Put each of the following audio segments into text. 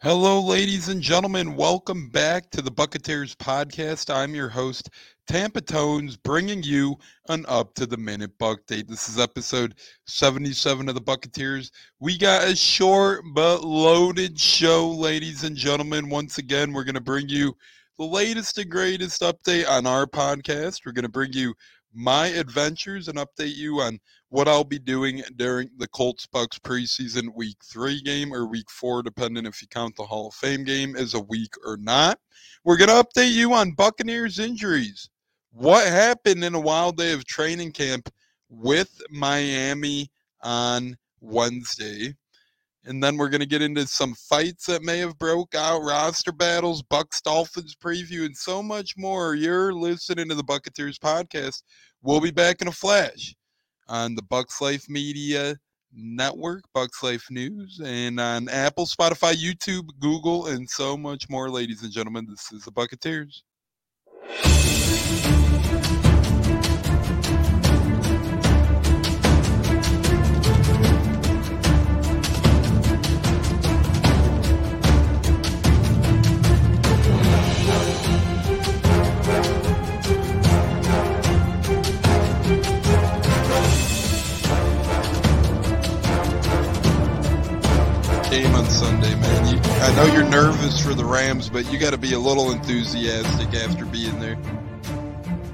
Hello, ladies and gentlemen. Welcome back to the Buccateers podcast. I'm your host, Tampa Tones, bringing you an up to the minute buck date. This is episode 77 of the Buccateers. We got a short but loaded show, ladies and gentlemen. Once again, we're going to bring you the latest and greatest update on our podcast. We're going to bring you my adventures and update you on what I'll be doing during the Colts Bucks preseason week three game or week four, depending if you count the Hall of Fame game as a week or not. We're going to update you on Buccaneers injuries. What happened in a wild day of training camp with Miami on Wednesday? And then we're going to get into some fights that may have broke out, roster battles, Bucks Dolphins preview, and so much more. You're listening to the Buccateers podcast. We'll be back in a flash on the Bucks Life Media Network, Bucks Life News, and on Apple, Spotify, YouTube, Google, and so much more, ladies and gentlemen. This is the Buccateers. For the Rams, but you got to be a little enthusiastic after being there.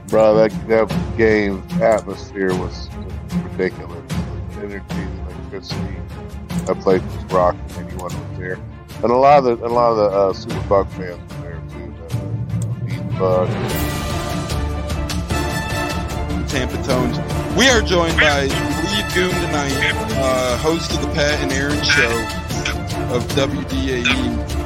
Bro, that, that game atmosphere was ridiculous. Energy, electricity. That place was rocking. Anyone was there, and a lot of the a lot of the uh, Super Buck fans were there too. The, the Buck. Tampa Tones. We are joined by Lee Goon tonight, uh, host of the Pat and Aaron Show of WDAE,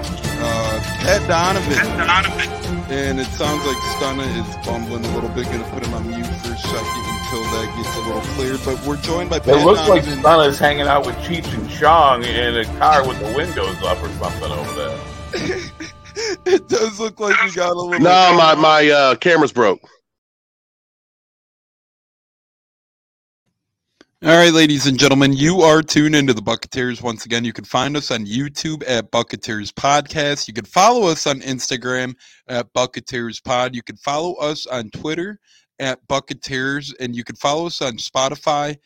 Pat Donovan. And it sounds like Stunna is bumbling a little bit. Going to put him on mute for a second until that gets a little clear. But we're joined by Pat It looks like Donovan. Stunna's hanging out with Cheech and Chong in a car with the windows up or something over there. it does look like we got a little. No, my my uh, camera's broke. All right, ladies and gentlemen, you are tuned into the Bucketeers once again. You can find us on YouTube at Bucketeers Podcast. You can follow us on Instagram at Bucketeers Pod. You can follow us on Twitter at Bucketeers, and you can follow us on Spotify,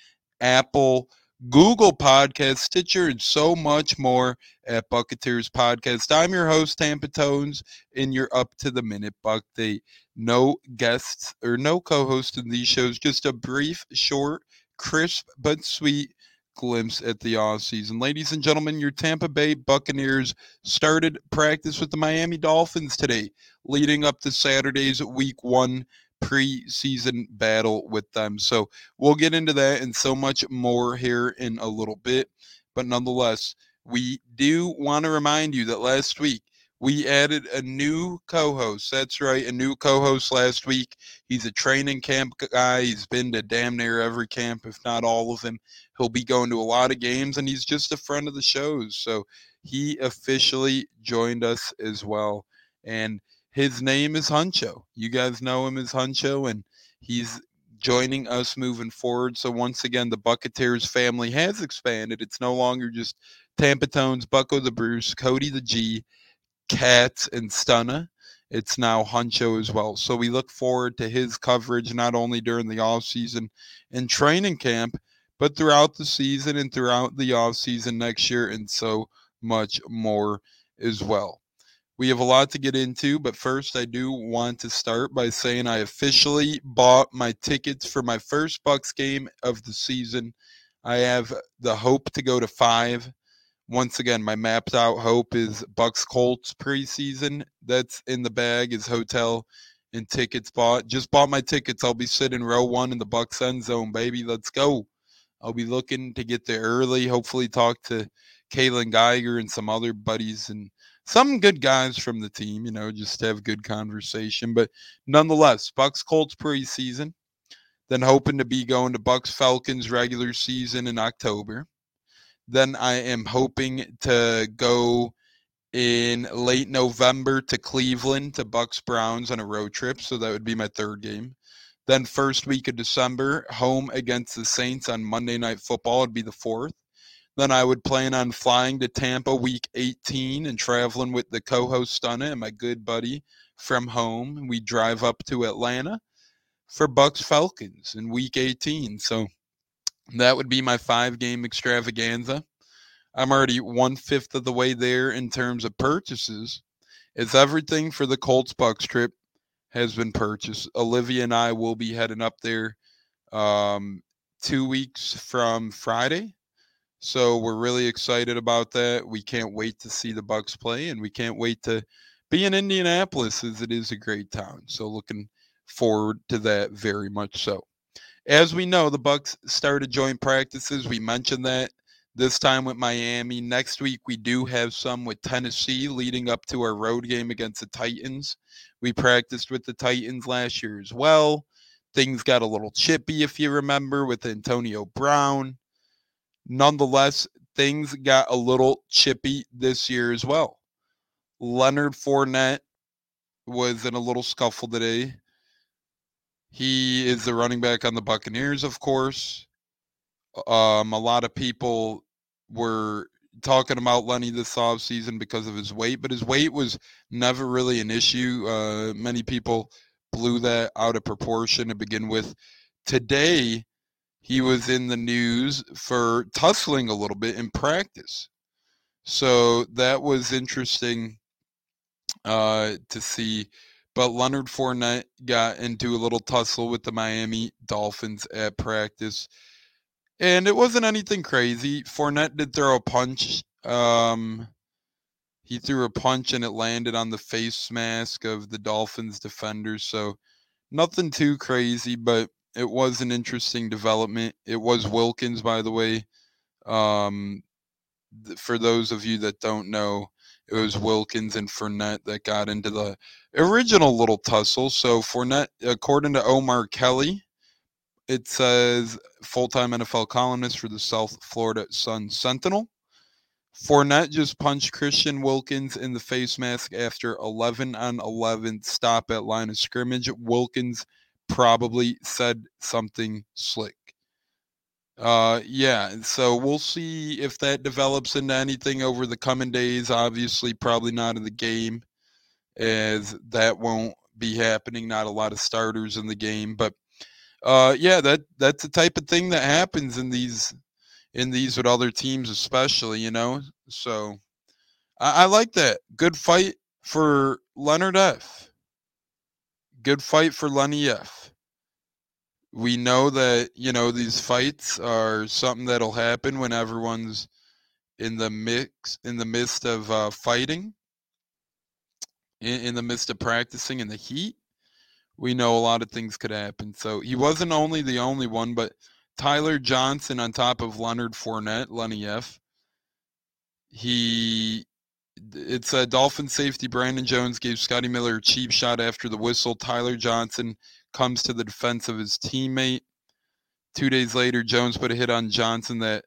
Apple, Google Podcast, Stitcher, and so much more at Bucketeers Podcast. I'm your host, Tampa Tones, and you're up to the minute buck. They no guests or no co-host in these shows, just a brief, short crisp but sweet glimpse at the off season. Ladies and gentlemen, your Tampa Bay Buccaneers started practice with the Miami Dolphins today, leading up to Saturday's week one preseason battle with them. So we'll get into that and so much more here in a little bit. But nonetheless, we do want to remind you that last week we added a new co-host. That's right, a new co-host last week. He's a training camp guy. He's been to damn near every camp, if not all of them. He'll be going to a lot of games, and he's just a friend of the shows. So he officially joined us as well. And his name is Huncho. You guys know him as Huncho, and he's joining us moving forward. So once again, the Buccateers family has expanded. It's no longer just Tampa Tones, Bucko the Bruce, Cody the G, Cats, and Stunner. It's now Huncho as well. So we look forward to his coverage not only during the off season and training camp, but throughout the season and throughout the off season next year, and so much more as well. We have a lot to get into, but first, I do want to start by saying I officially bought my tickets for my first Bucks game of the season. I have the hope to go to five. Once again, my mapped out hope is Bucks Colts preseason. That's in the bag is hotel and tickets bought. Just bought my tickets. I'll be sitting row one in the Bucks end zone, baby. Let's go. I'll be looking to get there early. Hopefully, talk to Kaylon Geiger and some other buddies and some good guys from the team. You know, just have good conversation. But nonetheless, Bucks Colts preseason. Then hoping to be going to Bucks Falcons regular season in October. Then I am hoping to go in late November to Cleveland to Bucks Browns on a road trip. So that would be my third game. Then first week of December, home against the Saints on Monday Night Football would be the fourth. then I would plan on flying to Tampa week 18 and traveling with the co-host Stunna and my good buddy from home. We drive up to Atlanta for Bucks Falcons in week 18. So that would be my five game extravaganza. I'm already one fifth of the way there in terms of purchases. It's everything for the Colts Bucks trip has been purchased. Olivia and I will be heading up there um, two weeks from Friday. So we're really excited about that. We can't wait to see the Bucks play, and we can't wait to be in Indianapolis as it is a great town. So looking forward to that very much so. As we know, the Bucks started joint practices. We mentioned that this time with Miami. Next week we do have some with Tennessee leading up to our road game against the Titans. We practiced with the Titans last year as well. Things got a little chippy if you remember with Antonio Brown. Nonetheless, things got a little chippy this year as well. Leonard Fournette was in a little scuffle today. He is the running back on the Buccaneers, of course. Um, a lot of people were talking about Lenny this offseason because of his weight, but his weight was never really an issue. Uh, many people blew that out of proportion to begin with. Today, he was in the news for tussling a little bit in practice. So that was interesting uh, to see. But Leonard Fournette got into a little tussle with the Miami Dolphins at practice. And it wasn't anything crazy. Fournette did throw a punch. Um, he threw a punch and it landed on the face mask of the Dolphins defenders. So nothing too crazy, but it was an interesting development. It was Wilkins, by the way. Um, th- for those of you that don't know, it was Wilkins and Fournette that got into the original little tussle. So Fournette, according to Omar Kelly, it says full-time NFL columnist for the South Florida Sun Sentinel. Fournette just punched Christian Wilkins in the face mask after 11 on 11 stop at line of scrimmage. Wilkins probably said something slick. Uh, yeah, so we'll see if that develops into anything over the coming days. Obviously, probably not in the game, as that won't be happening. Not a lot of starters in the game, but uh, yeah, that that's the type of thing that happens in these in these with other teams, especially. You know, so I, I like that. Good fight for Leonard F. Good fight for Lenny F we know that you know these fights are something that'll happen when everyone's in the mix in the midst of uh, fighting in, in, the midst of practicing in the heat. We know a lot of things could happen. So he wasn't only the only one but tyler johnson on top of leonard Fournette, lenny f. He it's a dolphin safety brandon jones gave scotty miller a cheap shot after the whistle. Tyler johnson comes to the defense of his teammate. Two days later, Jones put a hit on Johnson that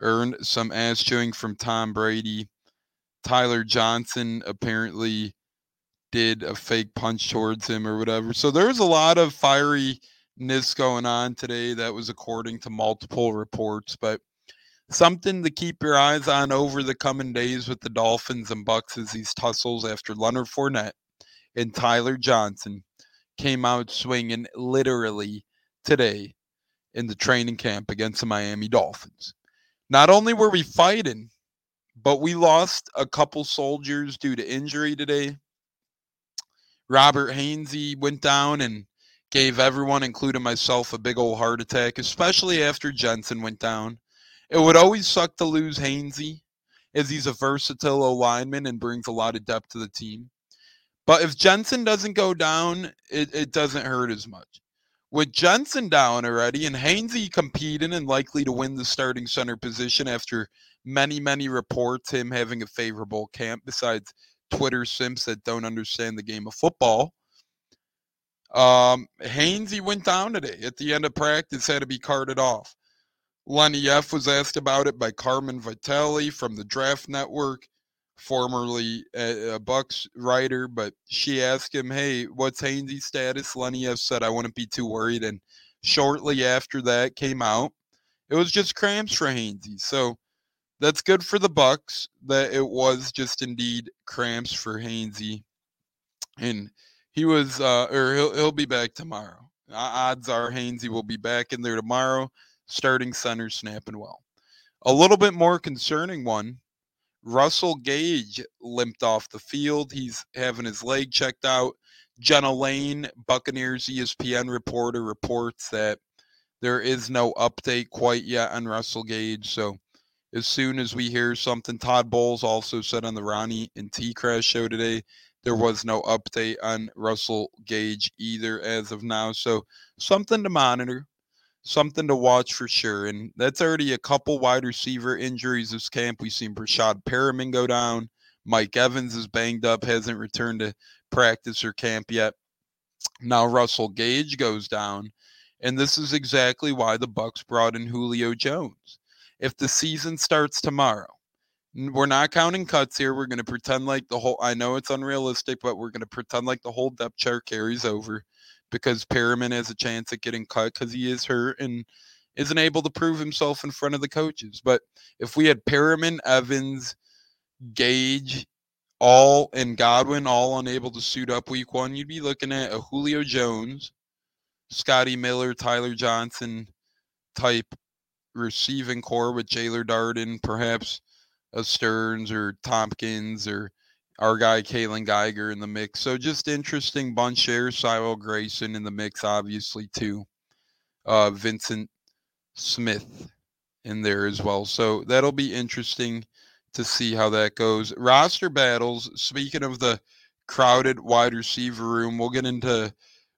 earned some ass chewing from Tom Brady. Tyler Johnson apparently did a fake punch towards him or whatever. So there's a lot of fieriness going on today. That was according to multiple reports, but something to keep your eyes on over the coming days with the Dolphins and Bucks is these tussles after Leonard Fournette and Tyler Johnson came out swinging literally today in the training camp against the Miami Dolphins. Not only were we fighting, but we lost a couple soldiers due to injury today. Robert Hainsey went down and gave everyone, including myself, a big old heart attack, especially after Jensen went down. It would always suck to lose Hainsey, as he's a versatile lineman and brings a lot of depth to the team. But if Jensen doesn't go down, it, it doesn't hurt as much. With Jensen down already and Hainsey competing and likely to win the starting center position after many, many reports him having a favorable camp, besides Twitter simps that don't understand the game of football. Um, Hainsey went down today at the end of practice, had to be carted off. Lenny F was asked about it by Carmen Vitali from the Draft Network formerly a, a, Bucks writer, but she asked him, "Hey, what's Hainsey's status?" Lenny F said, "I wouldn't be too worried." And shortly after that came out, it was just cramps for Hainsey. So that's good for the Bucks that it was just indeed cramps for Hainsey. And he was uh or he'll he'll be back tomorrow. Odds are Hainsey will be back in there tomorrow, starting center snapping well. A little bit more concerning one. Russell Gage limped off the field. He's having his leg checked out. Jenna Laine, Buccaneers ESPN reporter, reports that there is no update quite yet on Russell Gage. So as soon as we hear something, Todd Bowles also said on the Ronnie and T Crash show today, there was no update on Russell Gage either as of now. So something to monitor, something to watch for sure. And that's already a couple wide receiver injuries this camp. We've seen Breshad Perriman go down. Mike Evans is banged up, hasn't returned to practice or camp yet. Now Russell Gage goes down, and this is exactly why the Bucks brought in Julio Jones. If the season starts tomorrow, we're not counting cuts here. We're going to pretend like the whole. I know it's unrealistic, but we're going to pretend like the whole depth chart carries over because Perriman has a chance at getting cut because he is hurt and isn't able to prove himself in front of the coaches. But if we had Perriman, Evans, Gage, all and Godwin all unable to suit up week one, you'd be looking at a Julio Jones, Scotty Miller, Tyler Johnson type receiving core with Jaelon Darden, perhaps a Sterns or Thompkins or our guy Kaylon Geiger in the mix. So just interesting bunch there. Cyril Grayson in the mix, obviously, too. Uh, Vyncint Smith in there as well. So that'll be interesting to see how that goes. Roster battles. Speaking of the crowded wide receiver room, we'll get into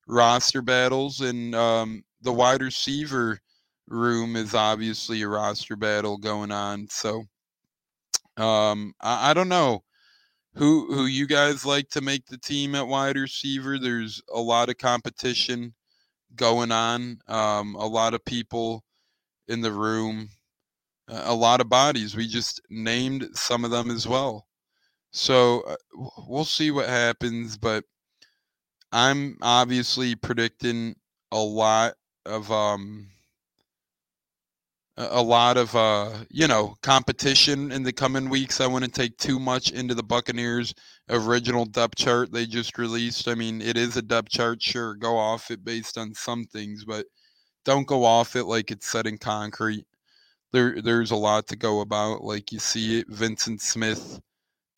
roster battles and um, the wide receiver room is obviously a roster battle going on. So um, I, I don't know who who you guys like to make the team at wide receiver. There's a lot of competition going on. Um, a lot of people in the room, a lot of bodies. We just named some of them as well. So uh, we'll see what happens, but I'm obviously predicting a lot of um a lot of uh, you know competition in the coming weeks. I wouldn't take too much into the Buccaneers original depth chart they just released. I mean, it is a depth chart, sure, go off it based on some things, but don't go off it like it's set in concrete. There there's a lot to go about, like you see it. Vyncint Smith,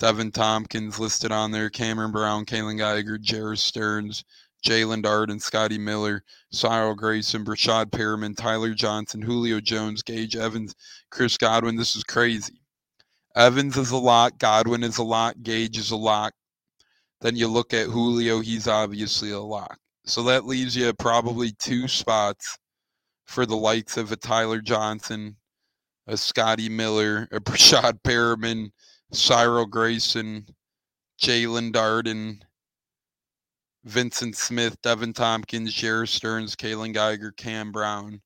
Deven Thompkins listed on there, Cameron Brown, Kaylon Geiger, Jerreth Sterns, Jaelon Darden, Scotty Miller, Cyril Grayson, Breshad Perriman, Tyler Johnson, Julio Jones, Gage Evans, Chris Godwin. This is crazy. Evans is a lot. Godwin is a lot. Gage is a lot. Then you look at Julio, he's obviously a lot. So that leaves you probably two spots for the likes of a Tyler Johnson, a Scotty Miller, a Breshad Perriman, Cyril Grayson, Jaelon Darden, Vyncint Smith, Deven Thompkins, Jerreth Sterns, Kaylon Geiger, Cam Brown.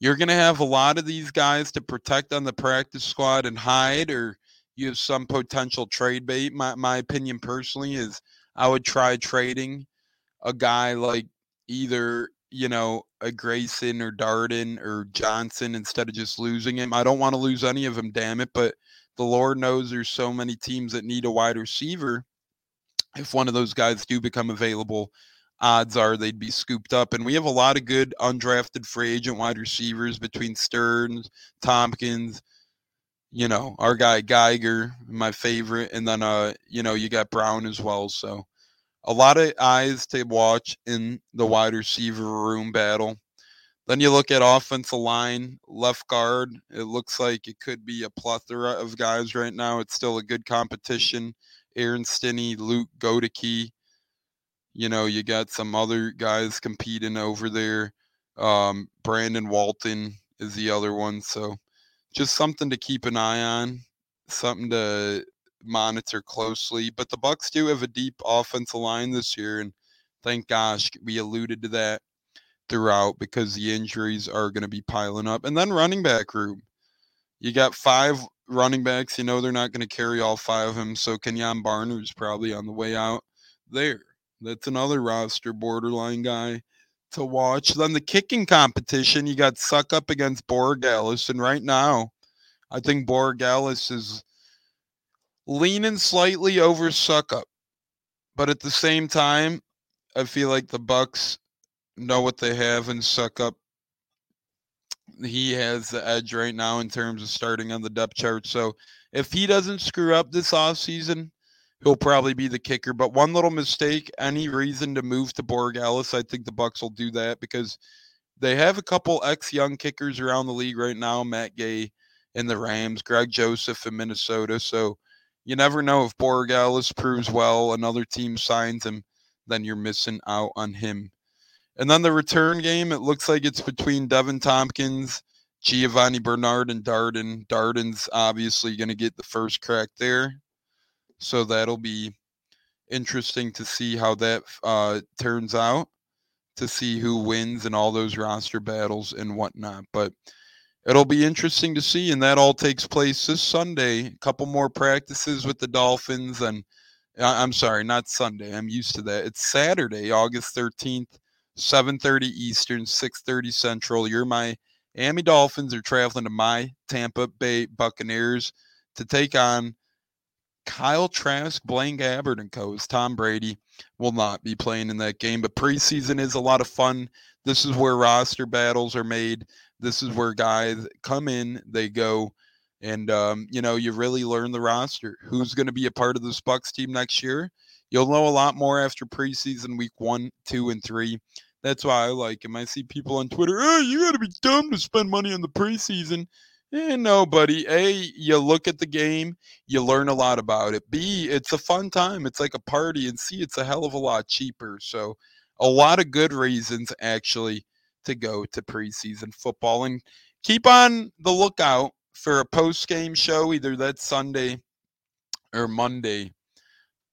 You're going to have a lot of these guys to protect on the practice squad and hide, or you have some potential trade bait. My, my opinion personally is I would try trading a guy like either, you know, a Grayson or Darden or Johnson instead of just losing him. I don't want to lose any of them, damn it. But the Lord knows there's so many teams that need a wide receiver if one of those guys do become available, odds are they'd be scooped up. And we have a lot of good undrafted free agent wide receivers between Sterns, Thompkins, you know, our guy Geiger, my favorite, and then uh, you know, you got Brown as well. So a lot of eyes to watch in the wide receiver room battle. Then you look at offensive line, left guard. It looks like it could be a plethora of guys right now. It's still a good competition. Aaron Stinnie, Luke Goedeke. You know, you got some other guys competing over there. Um, Brandon Walton is the other one. So just something to keep an eye on, something to monitor closely. But the Bucks do have a deep offensive line this year, and thank gosh we alluded to that throughout because the injuries are going to be piling up. And then running back room. You got five running backs, you know they're not going to carry all five of them. So Kenjon Barner's probably on the way out there. That's another roster borderline guy to watch. Then the kicking competition, you got Succop against Borregales. And right now, I think Borregales is leaning slightly over Succop, but at the same time, I feel like the Bucks know what they have and Succop. He has the edge right now in terms of starting on the depth chart. So if he doesn't screw up this offseason, he'll probably be the kicker. But one little mistake, any reason to move to Borregales, I think the Bucks will do that because they have a couple ex young kickers around the league right now. Matt Gay in the Rams, Greg Joseph in Minnesota. So you never know if Borregales proves well, another team signs him, then you're missing out on him. And then the return game, it looks like it's between Deven Thompkins, Giovani Bernard, and Darden. Darden's obviously going to get the first crack there. So that'll be interesting to see how that uh, turns out, to see who wins and all those roster battles and whatnot. But it'll be interesting to see. And that all takes place this Sunday. A couple more practices with the Dolphins. And I'm sorry, not Sunday. I'm used to that. It's Saturday, August 13th 7:30 Eastern, 6:30 Central. You're my Miami Dolphins are traveling to my Tampa Bay Buccaneers to take on Kyle Trask, Blaine Gabbert, and co. Tom Brady will not be playing in that game, but preseason is a lot of fun. This is where roster battles are made. This is where guys come in, they go, and um, you know you really learn the roster. Who's going to be a part of this Bucks team next year? You'll know a lot more after preseason week one, two, and three. That's why I like him. I see people on Twitter, oh, you got to be dumb to spend money on the preseason. Eh, no, buddy. A, you look at the game, you learn a lot about it. B, it's a fun time. It's like a party. And C, it's a hell of a lot cheaper. So, a lot of good reasons actually to go to preseason football. And keep on the lookout for a post game show, either that Sunday or Monday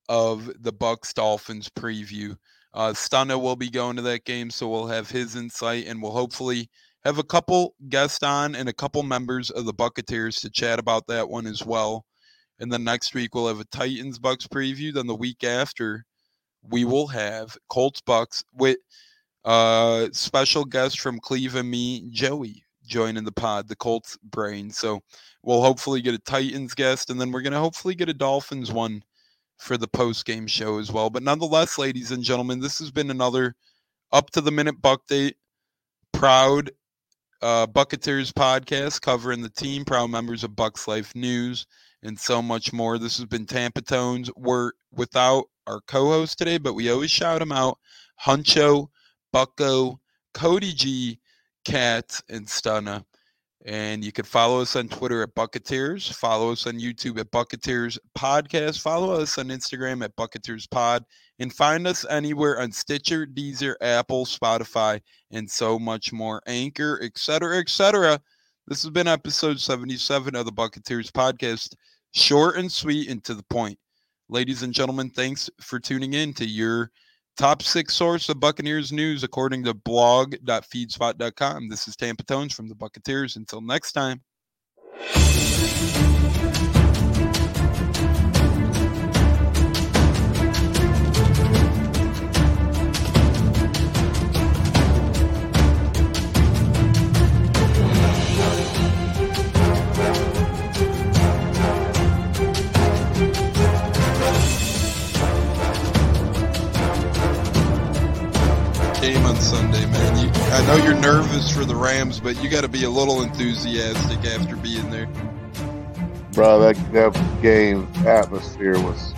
of the Bucks Dolphins preview. Uh, Stunna will be going to that game, so we'll have his insight, and we'll hopefully have a couple guests on and a couple members of the Buccateers to chat about that one as well. And then next week we'll have a Titans Bucks preview. Then the week after, we will have Colts Bucks with uh special guest from Cleveland, me, Joey, joining the pod, the Colts brain. So we'll hopefully get a Titans guest, and then we're gonna hopefully get a Dolphins one for the post game show as well. But nonetheless, ladies and gentlemen, this has been another up to the minute buck date. Proud uh, Buccateers podcast covering the team, proud members of Bucks Life News, and so much more. This has been Tampa Tones. We're without our co host today, but we always shout them out Huncho, Bucko, Cody G, Cat, and Stunna. And you can follow us on Twitter at Bucketeers. Follow us on YouTube at Bucketeers Podcast. Follow us on Instagram at Bucketeers Pod. And find us anywhere on Stitcher, Deezer, Apple, Spotify, and so much more. Anchor, etc., etc. This has been episode 77 of the Bucketeers Podcast. Short and sweet and to the point. Ladies and gentlemen, thanks for tuning in to your Top six source of Buccaneers news, according to blog.feedspot.com. This is Tampa Tones from the Buccaneers. Until next time. For the Rams, but you got to be a little enthusiastic after being there. Bro, that, that game atmosphere was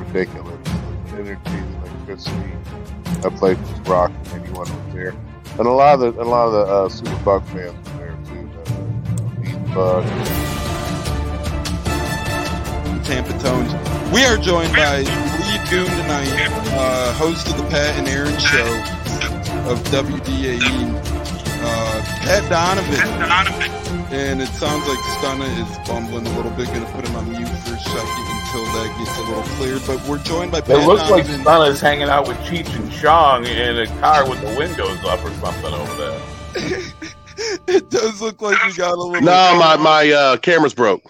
ridiculous. The energy, the electricity. I played with Rock, anyone was there, and a lot of the a lot of the uh, Super Buck fans were there too. The, Bug. Tampa Tones. We are joined by Lee Goon tonight, uh, host of the Pat and Aaron Show of WDAE, Pat Donovan. And it sounds like Stunna is bumbling a little bit. Going to put him on mute for a second until that gets a little clear. But we're joined by Pat It looks like Donovan. Stunna is hanging out with Cheech and Chong in a car with the windows up or something over there. it does look like we got a little. No, my my uh, camera's broke.